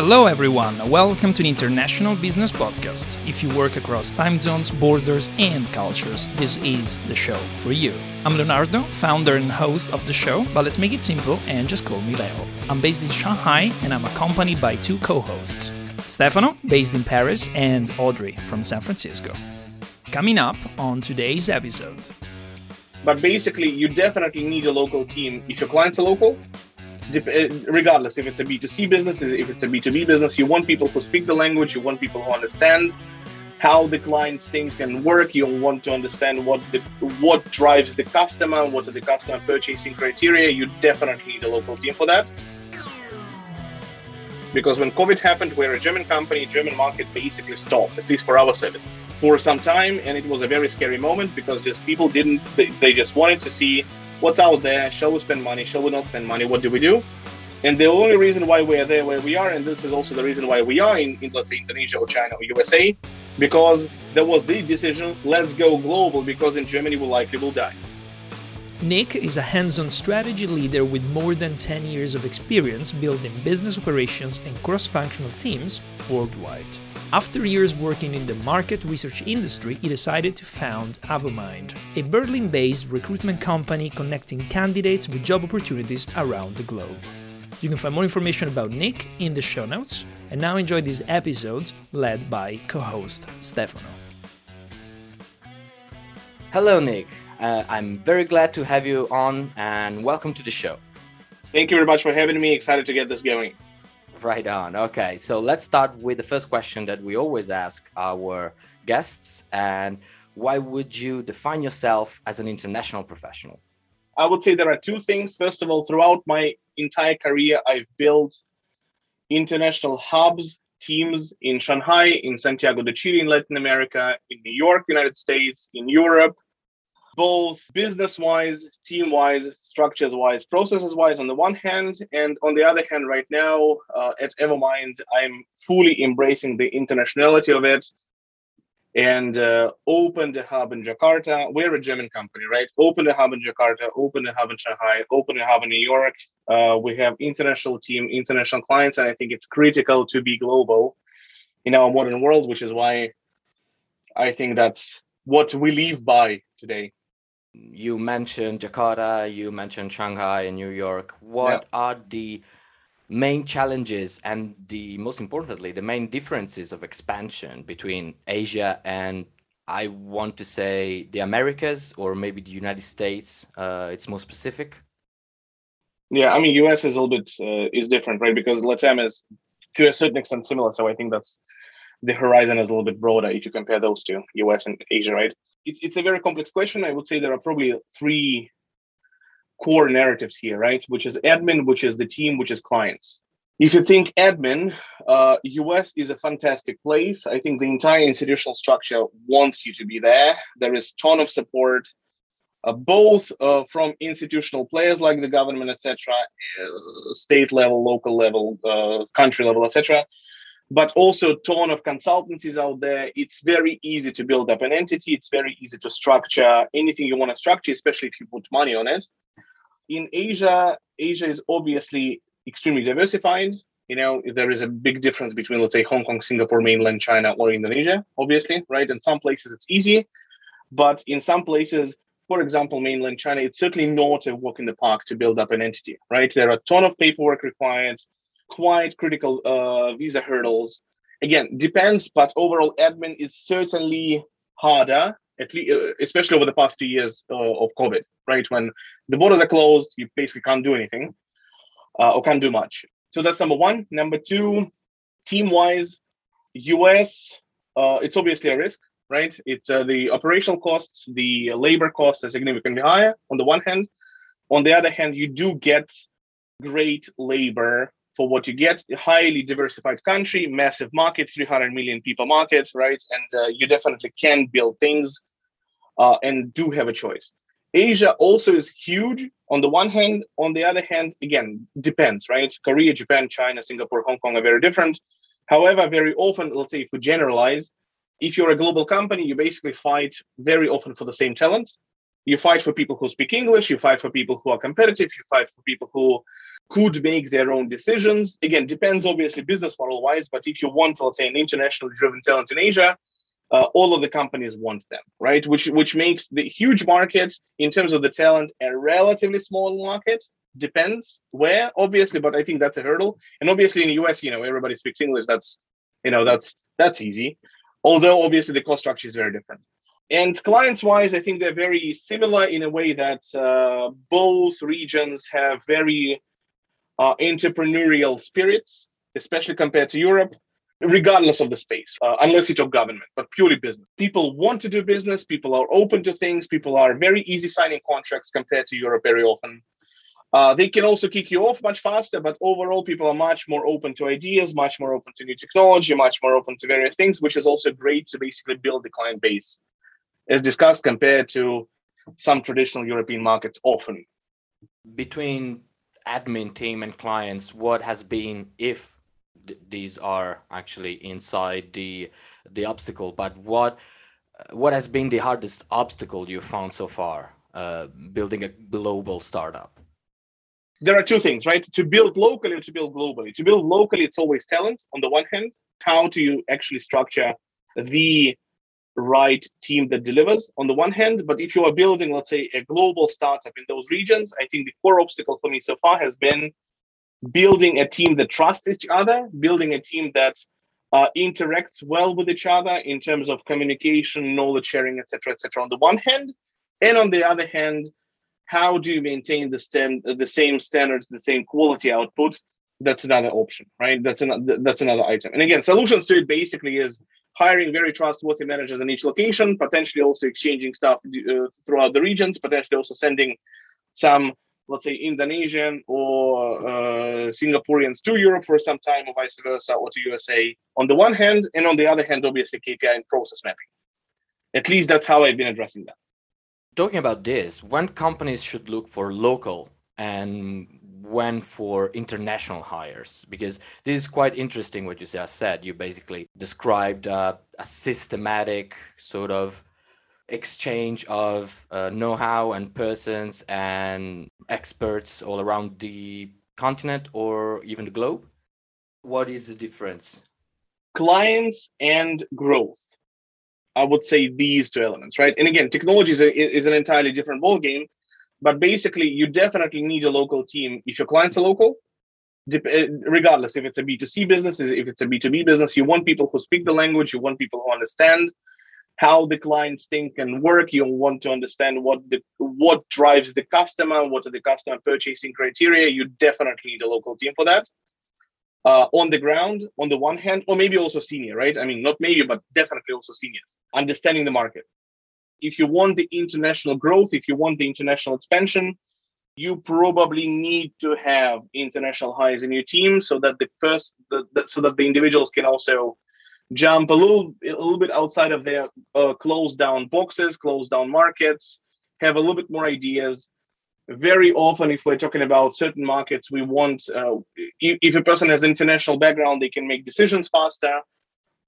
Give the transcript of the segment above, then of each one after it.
Hello, everyone. Welcome to the International Business Podcast. If you work across time zones, borders, and cultures, this is the show for you. I'm Leonardo, founder and host of the show, but let's make it simple and just call me Leo. I'm based in Shanghai and I'm accompanied by two co hosts Stefano, based in Paris, and Audrey from San Francisco. Coming up on today's episode. But basically, you definitely need a local team. If your clients are local, Eh, regardless if it's a b2c business if it's a b2b business you want people who speak the language you want people who understand how the client's things can work you want to understand what the what drives the customer what are the customer purchasing criteria you definitely need a local team for that. Because when covid happened we're a german company german market basically stopped at least for our service for some time and it was a very scary moment because just people didn't they, they just wanted to see what's out there? Shall we spend money? Shall we not spend money? What do we do? And the only reason why we are there where we are, and this is also the reason why we are in, in let's say Indonesia or China or USA, because there was the decision, let's go global, because in Germany we likely will die. Nick is a hands on strategy leader with more than 10 years of experience building business operations and cross functional teams worldwide. After years working in the market research industry, he decided to found Avomind, a Berlin based recruitment company connecting candidates with job opportunities around the globe. You can find more information about Nick in the show notes. And now enjoy this episode led by co host Stefano. Hello, Nick. Uh, I'm very glad to have you on and welcome to the show. Thank you very much for having me. Excited to get this going. Right on. Okay, so let's start with the first question that we always ask our guests. And why would you define yourself as an international professional? I would say there are two things. First of all, throughout my entire career, I've built international hubs, teams in Shanghai, in Santiago de Chile, in Latin America, in New York, United States, in Europe, both business wise, team wise, structures wise, processes wise on the one hand, and on the other hand, right now uh, at Avomind, I'm fully embracing the internationality of it and uh, opened a hub in Jakarta. We're a German company, right? Open a hub in Jakarta, open a hub in Shanghai, open a hub in New York. Uh, we have international team, international clients, and I think it's critical to be global in our modern world, which is why I think that's what we live by today you mentioned Jakarta, you mentioned Shanghai and New York. What yeah. are the main challenges and the most importantly, the main differences of expansion between Asia and I want to say the Americas or maybe the United States? Uh, it's more specific. Yeah, I mean, US is a little bit uh, is different, right? Because LATAM is to a certain extent similar. So I think that's the horizon is a little bit broader if you compare those two, US and Asia, right? It, it's a very complex question. I would say there are probably three core narratives here, right? Which is admin, which is the team, which is clients. If you think admin, uh, US is a fantastic place. I think the entire institutional structure wants you to be there. There is ton of support, uh, both uh, from institutional players like the government, etc., uh, state level, local level, uh, country level, etc., but also ton of consultancies out there. It's very easy to build up an entity. It's very easy to structure anything you want to structure, especially if you put money on it. In Asia, Asia is obviously extremely diversified. You know, there is a big difference between, let's say, Hong Kong, Singapore, mainland China, or Indonesia, obviously, right? In some places it's easy, but in some places, for example, mainland China, it's certainly not a walk in the park to build up an entity, right? There are a ton of paperwork required quite critical uh, visa hurdles. Again, depends, but overall admin is certainly harder, at least, uh, especially over the past two years uh, of COVID, right? When the borders are closed, you basically can't do anything uh, or can't do much. So that's number one. Number two, team-wise, US, uh, it's obviously a risk, right? It's uh, the operational costs, the labor costs are significantly higher on the one hand. On the other hand, you do get great labor for what you get. A highly diversified country, massive market, 300 million people market, right? And uh, you definitely can build things uh, and do have a choice. Asia also is huge on the one hand. On the other hand, again, depends, right? Korea, Japan, China, Singapore, Hong Kong are very different. However, very often, let's say if we generalize, if you're a global company, you basically fight very often for the same talent. You fight for people who speak English, you fight for people who are competitive, you fight for people who could make their own decisions. Again, depends obviously business model wise, but if you want, let's say, an internationally driven talent in Asia, uh, all of the companies want them, right? Which which makes the huge market in terms of the talent a relatively small market. Depends where, obviously, but I think that's a hurdle. And obviously in the US, you know, everybody speaks English. That's you know that's that's easy. Although obviously the cost structure is very different. And clients wise, I think they're very similar in a way that uh, both regions have very uh, entrepreneurial spirits, especially compared to Europe, regardless of the space, uh, unless you talk government, but purely business. People want to do business, people are open to things, people are very easy signing contracts compared to Europe very often. Uh, they can also kick you off much faster, but overall, people are much more open to ideas, much more open to new technology, much more open to various things, which is also great to basically build the client base as discussed compared to some traditional European markets often. Between admin team and clients, what has been, if th- these are actually inside the the obstacle, but what what has been the hardest obstacle you found so far uh, building a global startup? There are two things, right? To build locally or to build globally. To build locally, it's always talent on the one hand. How do you actually structure the right team that delivers on the one hand but if you are building let's say a global startup in those regions i think the core obstacle for me so far has been building a team that trusts each other building a team that uh, interacts well with each other in terms of communication knowledge sharing etc etc on the one hand. And on the other hand how do you maintain the stand the same standards the same quality output? That's another option right? That's another that's another item. And again solutions to it basically is hiring very trustworthy managers in each location, potentially also exchanging stuff uh, throughout the regions, potentially also sending some, let's say, Indonesian or uh, Singaporeans to Europe for some time, or vice versa, or to USA on the one hand, and on the other hand, obviously KPI and process mapping. At least that's how I've been addressing that. Talking about this, when companies should look for local and when for international hires because this is quite interesting what you just said. You basically described uh, a systematic sort of exchange of uh, know-how and persons and experts all around the continent or even the globe. What is the difference? Clients and growth. I would say these two elements right? And again technology is, a, is an entirely different ballgame but basically, you definitely need a local team if your clients are local. Eh, regardless if it's a B2C business, if it's a B2B business, you want people who speak the language, you want people who understand how the clients think and work. You want to understand what the what drives the customer, what are the customer purchasing criteria. You definitely need a local team for that. Uh, on the ground, on the one hand, or maybe also senior, right? I mean, not maybe, but definitely also seniors, understanding the market if you want the international growth, if you want the international expansion, you probably need to have international hires in your team so that the person so that the individuals can also jump a little a little bit outside of their uh, closed down boxes closed down markets have a little bit more ideas. Very often if we're talking about certain markets we want uh, if, if a person has international background they can make decisions faster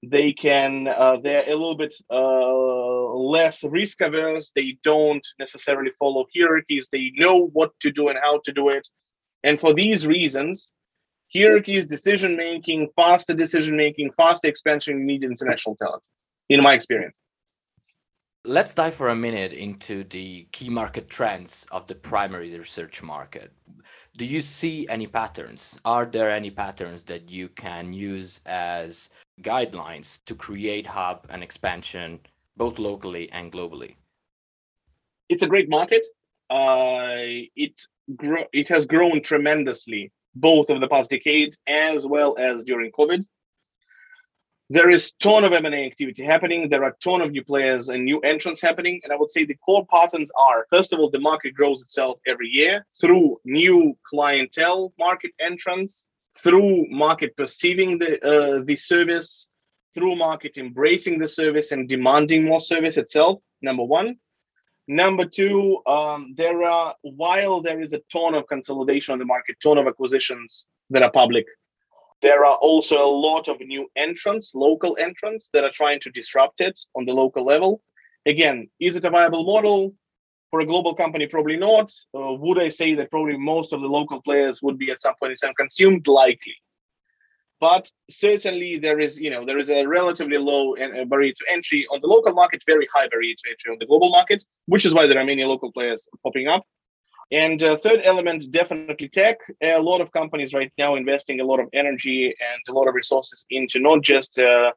they can uh, they're a little bit uh, less risk averse they don't necessarily follow hierarchies they know what to do and how to do it and for these reasons hierarchies decision making faster decision making faster expansion you need international talent in my experience Let's dive for a minute into the key market trends of the primary research market. Do you see any patterns? Are there any patterns that you can use as guidelines to create hub and expansion both locally and globally? It's a great market. Uh, it gro- it has grown tremendously both over the past decade as well as during COVID there is ton of M&A activity happening. There are ton of new players and new entrants happening. And I would say the core patterns are, first of all, the market grows itself every year through new clientele market entrants, through market perceiving the, uh, the service, through market embracing the service and demanding more service itself, number one. Number two, um, there are, while there is a ton of consolidation on the market, ton of acquisitions that are public, there are also a lot of new entrants, local entrants that are trying to disrupt it on the local level. Again, is it a viable model? For a global company, probably not. Uh, would I say that probably most of the local players would be at some point in time consumed? Likely. But certainly there is, you know, there is a relatively low barrier to entry on the local market, very high barrier to entry on the global market, which is why there are many local players popping up. And uh, third element, definitely tech. A lot of companies right now investing a lot of energy and a lot of resources into not just uh,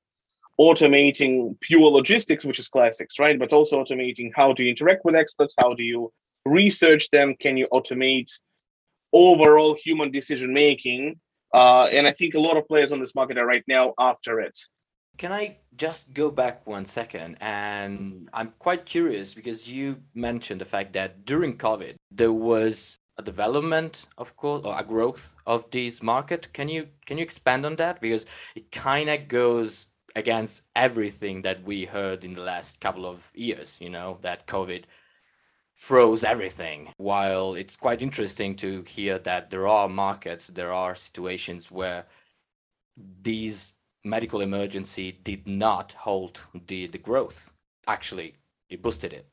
automating pure logistics, which is classics, right? But also automating how do you interact with experts, how do you research them, can you automate overall human decision making? Uh, and I think a lot of players on this market are right now after it. Can I just go back one second? And I'm quite curious because you mentioned the fact that during COVID, there was a development of course or a growth of this market can you can you expand on that because it kind of goes against everything that we heard in the last couple of years, you know, that COVID froze everything. While it's quite interesting to hear that there are markets, there are situations where these medical emergency did not hold the, the growth. Actually, it boosted it.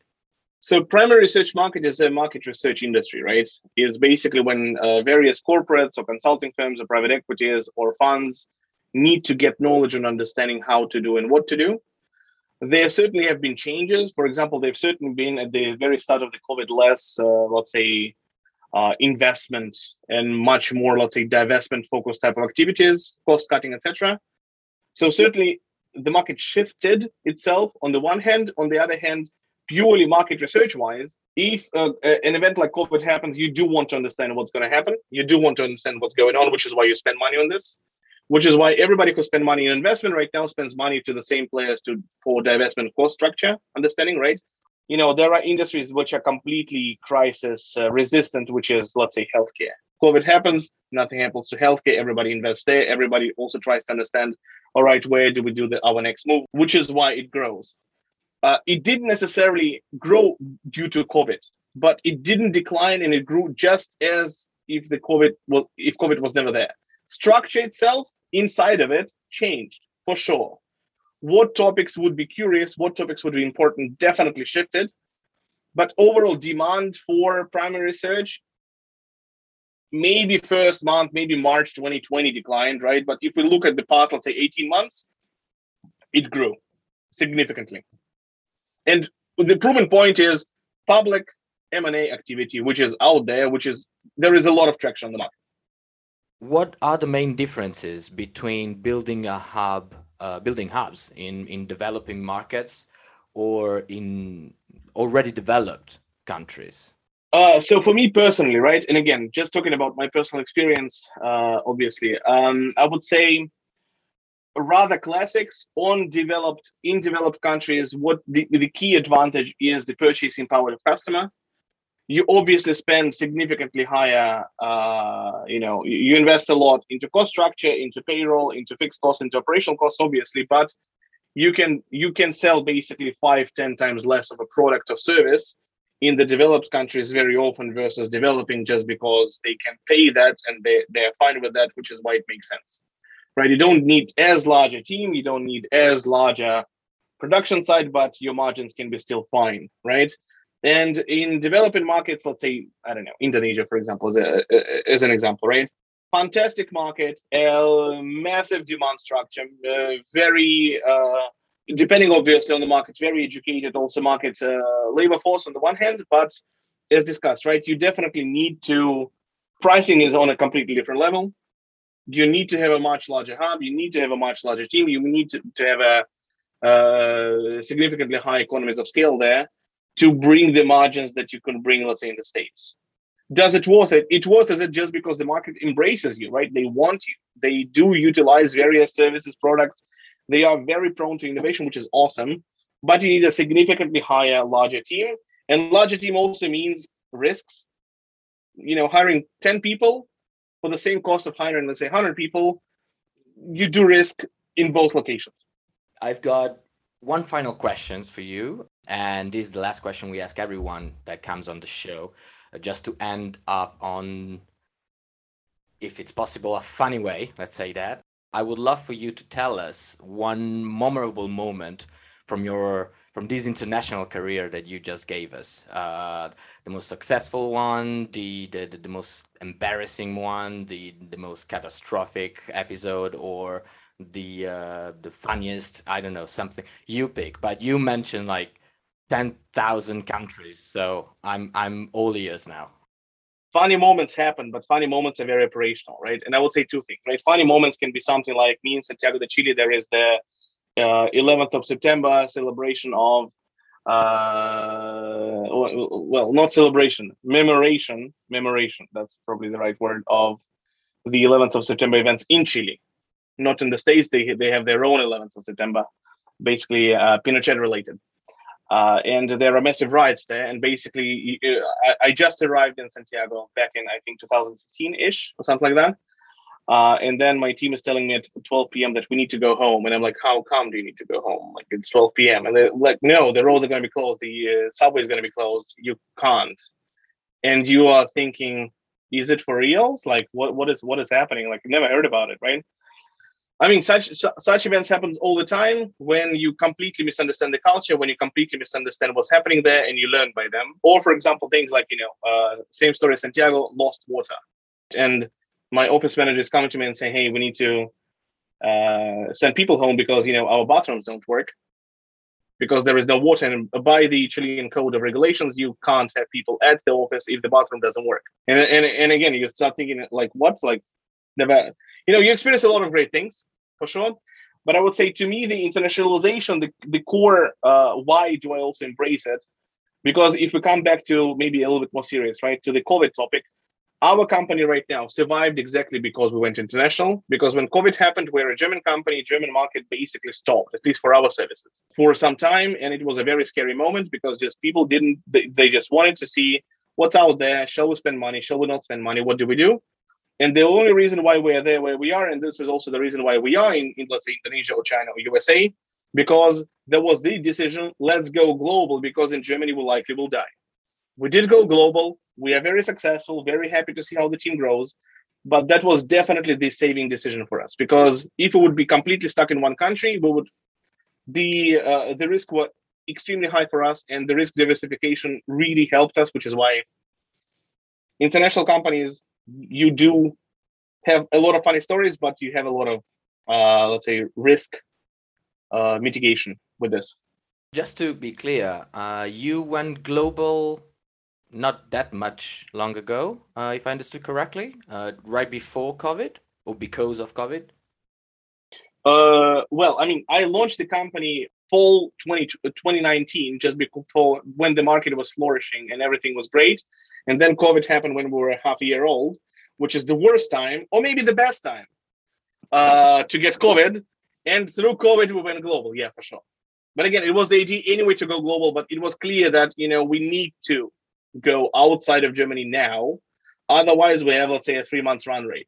So primary research market is a market research industry, right? It's basically when uh, various corporates or consulting firms or private equities or funds need to get knowledge and understanding how to do and what to do. There certainly have been changes. For example, they've certainly been at the very start of the COVID less, uh, let's say, uh, investment and much more, let's say, divestment focused type of activities, cost cutting, etc. So certainly the market shifted itself on the one hand. On the other hand, purely market research wise, if uh, an event like COVID happens, you do want to understand what's going to happen. You do want to understand what's going on, which is why you spend money on this which is why everybody who spend money in investment right now spends money to the same players to for divestment cost structure understanding right? You know there are industries which are completely crisis uh, resistant which is let's say healthcare. Covid happens nothing happens to healthcare everybody invests there everybody also tries to understand all right where do we do the, our next move? Which is why it grows. Uh, it didn't necessarily grow due to covid but it didn't decline and it grew just as if the covid was if covid was never there structure itself inside of it changed for sure. What topics would be curious, what topics would be important, definitely shifted. But overall demand for primary research, maybe first month, maybe March 2020 declined, right? But if we look at the past, let's say 18 months, it grew significantly. And the proven point is public M&A activity, which is out there, which is there is a lot of traction on the market what are the main differences between building a hub, uh, building hubs in, in developing markets or in already developed countries? Uh, so for me personally, right, and again, just talking about my personal experience, uh, obviously, um, I would say rather classics on developed in developed countries. What the, the key advantage is the purchasing power of customer you obviously spend significantly higher uh, you know you invest a lot into cost structure into payroll into fixed costs into operational costs obviously but you can you can sell basically five ten times less of a product or service in the developed countries very often versus developing just because they can pay that and they, they're fine with that which is why it makes sense. Right? You don't need as large a team you don't need as large a production side but your margins can be still fine right and in developing markets, let's say, I don't know, Indonesia, for example, as, a, as an example, right? Fantastic market, a massive demand structure, uh, very, uh, depending obviously on the market, very educated also market uh, labor force on the one hand, but as discussed, right, you definitely need to, pricing is on a completely different level. You need to have a much larger hub, you need to have a much larger team, you need to, to have a uh, significantly high economies of scale there to bring the margins that you can bring, let's say, in the States. Does it worth it? It worth it just because the market embraces you, right? They want you. They do utilize various services, products. They are very prone to innovation, which is awesome. But you need a significantly higher, larger team. And larger team also means risks. You know, hiring 10 people for the same cost of hiring, let's say, 100 people, you do risk in both locations. I've got one final questions for you and this is the last question we ask everyone that comes on the show uh, just to end up on if it's possible a funny way let's say that i would love for you to tell us one memorable moment from your from this international career that you just gave us? Uh, the most successful one, the, the, the most embarrassing one, the, the most catastrophic episode, or the uh, the funniest? I don't know, something you pick. But you mentioned like ten thousand countries, so I'm I'm all ears now funny moments happen, but funny moments are very operational, right? And I would say two things, right? Funny moments can be something like me in Santiago de Chile. There is the uh, 11th of September celebration of, uh, well, not celebration, memoration, memoration. That's probably the right word of the 11th of September events in Chile. Not in the states. They they have their own 11th of September, basically uh, Pinochet related. Uh, and there are massive riots there. And basically, I, I, just arrived in Santiago back in I think 2015 ish or something like that. Uh, and then my team is telling me at 12 p.m. that we need to go home, and I'm like, "How come do you need to go home? Like it's 12 p.m." And they're like, "No, the roads are going to be closed. The uh, subway is going to be closed. You can't." And you are thinking, "Is it for reals? Like what what is what is happening? Like I've never heard about it, right?" I mean, such such events happens all the time when you completely misunderstand the culture, when you completely misunderstand what's happening there, and you learn by them. Or, for example, things like you know, uh, same story. Santiago lost water, and my office manager is coming to me and saying, "Hey, we need to uh, send people home because you know our bathrooms don't work because there is no water. And by the Chilean code of regulations, you can't have people at the office if the bathroom doesn't work. And and and again, you start thinking like, "What's Like, never. You know, you experience a lot of great things for sure. But I would say to me, the internationalization, the, the core, uh, why do I also embrace it? Because if we come back to maybe a little bit more serious, right, to the COVID topic, our company right now survived exactly because we went international. Because when COVID happened, we're a German company, German market basically stopped, at least for our services, for some time. And it was a very scary moment because just people didn't, they, they just wanted to see what's out there. Shall we spend money? Shall we not spend money? What do we do? And the only reason why we're there where we are, and this is also the reason why we are in, in let's say Indonesia or China or USA, because there was the decision, let's go global, because in Germany we likely will die. We did go global. We are very successful, very happy to see how the team grows. But that was definitely the saving decision for us because if we would be completely stuck in one country, we would the uh, the risk was extremely high for us, and the risk diversification really helped us, which is why international companies you do have a lot of funny stories, but you have a lot of, uh, let's say, risk uh, mitigation with this. Just to be clear, uh, you went global not that much long ago, uh, if I understood correctly, uh, right before COVID or because of COVID? Uh, well, I mean, I launched the company fall 20, 2019, just before when the market was flourishing and everything was great. And then COVID happened when we were half a year old, which is the worst time, or maybe the best time, uh, to get COVID. And through COVID, we went global. Yeah, for sure. But again, it was the idea anyway to go global, but it was clear that you know we need to go outside of Germany now. Otherwise, we have let's say a three months run rate.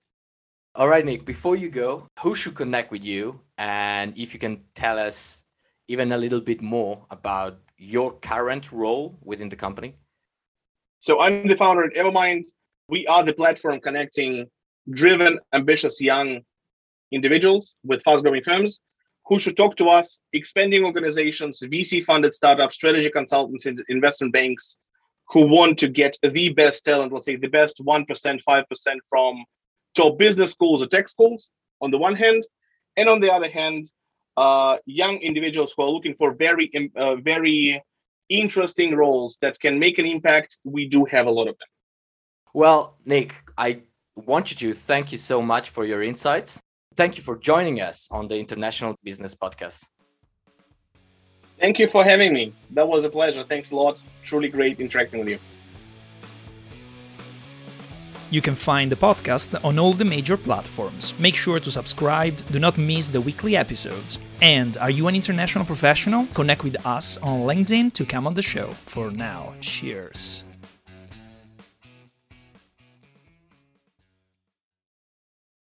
All right, Nick. Before you go, who should connect with you, and if you can tell us even a little bit more about your current role within the company. So I'm the founder at Avomind. We are the platform connecting driven, ambitious young individuals with fast growing firms who should talk to us, expanding organizations, VC funded startups, strategy consultants, investment banks who want to get the best talent, let's say the best 1%, 5% from top business schools or tech schools on the one hand. And on the other hand, uh, young individuals who are looking for very, uh, very interesting roles that can make an impact, we do have a lot of them. Well, Nick, I want you to thank you so much for your insights. Thank you for joining us on the International Business Podcast. Thank you for having me. That was a pleasure. Thanks a lot. Truly great interacting with you. You can find the podcast on all the major platforms. Make sure to subscribe, do not miss the weekly episodes. And are you an international professional? Connect with us on LinkedIn to come on the show. For now, cheers.